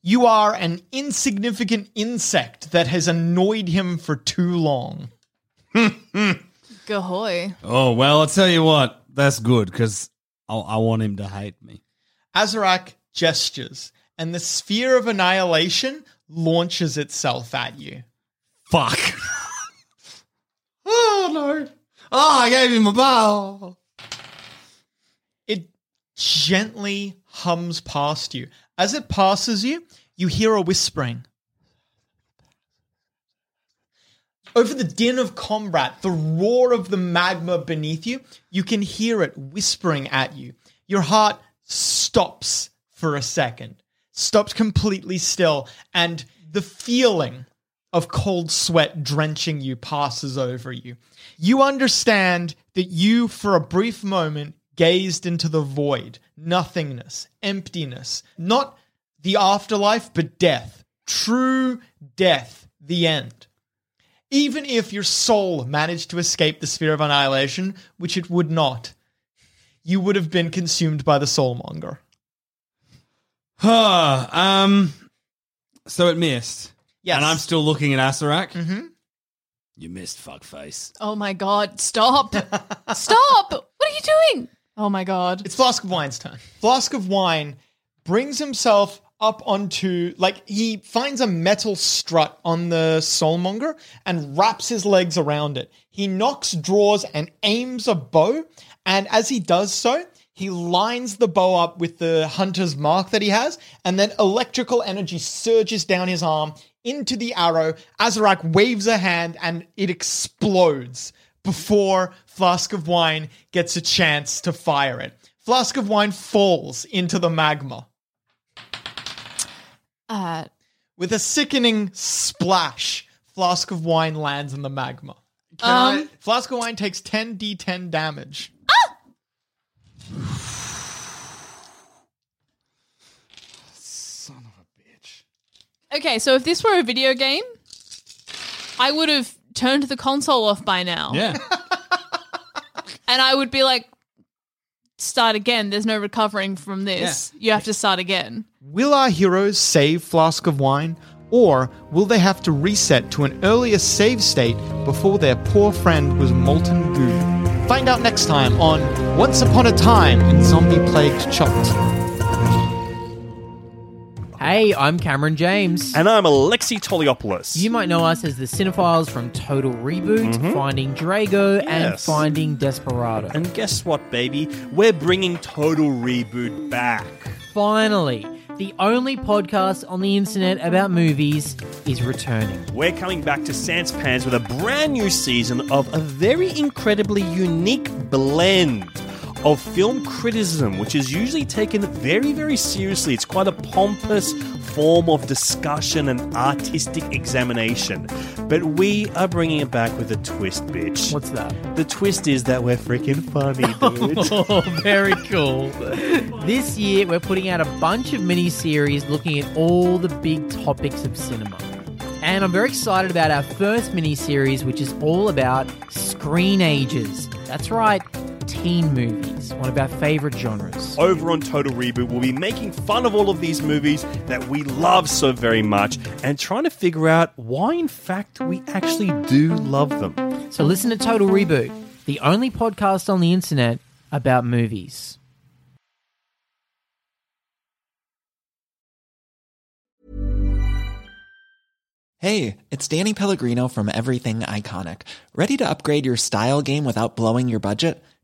You are an insignificant insect that has annoyed him for too long. Gahoy. Oh well, I'll tell you what. That's good because I want him to hate me. Acererak gestures, and the sphere of annihilation launches itself at you. Fuck. oh no. Oh, I gave him a bow. It gently hums past you. As it passes you, you hear a whispering. Over the din of combat, the roar of the magma beneath you, you can hear it whispering at you. Your heart stops for a second, stops completely still, and the feeling of cold sweat drenching you passes over you. You understand that you, for a brief moment, gazed into the void, nothingness, emptiness, not the afterlife, but death, true death, the end. Even if your soul managed to escape the sphere of annihilation, which it would not, you would have been consumed by the soulmonger. Um, so it missed. Yes. And I'm still looking at Acererak. Mm-hmm. You missed, fuckface. Oh my god, stop. stop. What are you doing? Oh my god. It's Flask of Wine's turn. Flask of Wine brings himself up onto, like, he finds a metal strut on the soulmonger and wraps his legs around it. He knocks, draws, and aims a bow. And as he does so, he lines the bow up with the hunter's mark that he has, and then electrical energy surges down his arm into the arrow. Acererak waves a hand and it explodes before Flask of Wine gets a chance to fire it. Flask of Wine falls into the magma. Uh, With a sickening splash, Flask of Wine lands in the magma. Can Um. I- Flask of Wine takes 10d10 damage. Okay, so if this were a video game, I would have turned the console off by now. Yeah. And I would be like, start again. There's no recovering from this. You have to start again. Will our heroes save Flask of Wine, or will they have to reset to an earlier save state before their poor friend was molten goo? Find out next time on Once Upon a Time in Zombie Plagued Chult. Hey, I'm Cameron James. And I'm Alexei Toliopoulos. You might know us as the cinephiles from Total Reboot, mm-hmm. Finding Drago, and Finding Desperado. and guess what, baby? We're bringing Total Reboot back. finally, the only podcast on the internet about movies is returning. We're coming back to Sanspants with a brand new season of a very incredibly unique blend of film criticism, which is usually taken very, very seriously. It's quite a pompous form of discussion and artistic examination. But we are bringing it back with a twist, bitch. What's that? The twist is that we're freaking funny, dude. Oh, very cool. this year, we're putting out a bunch of mini series looking at all the big topics of cinema. And I'm very excited about our first mini series, which is all about screen ages. That's right, teen movies, one of our favorite genres. over on Total Reboot, we'll be making fun of all of these movies that we love so very much and trying to figure out why, in fact, we actually do love them. So listen to Total Reboot, the only podcast on the internet about movies. Hey, it's Danny Pellegrino from Everything Iconic. Ready to upgrade your style game without blowing your budget?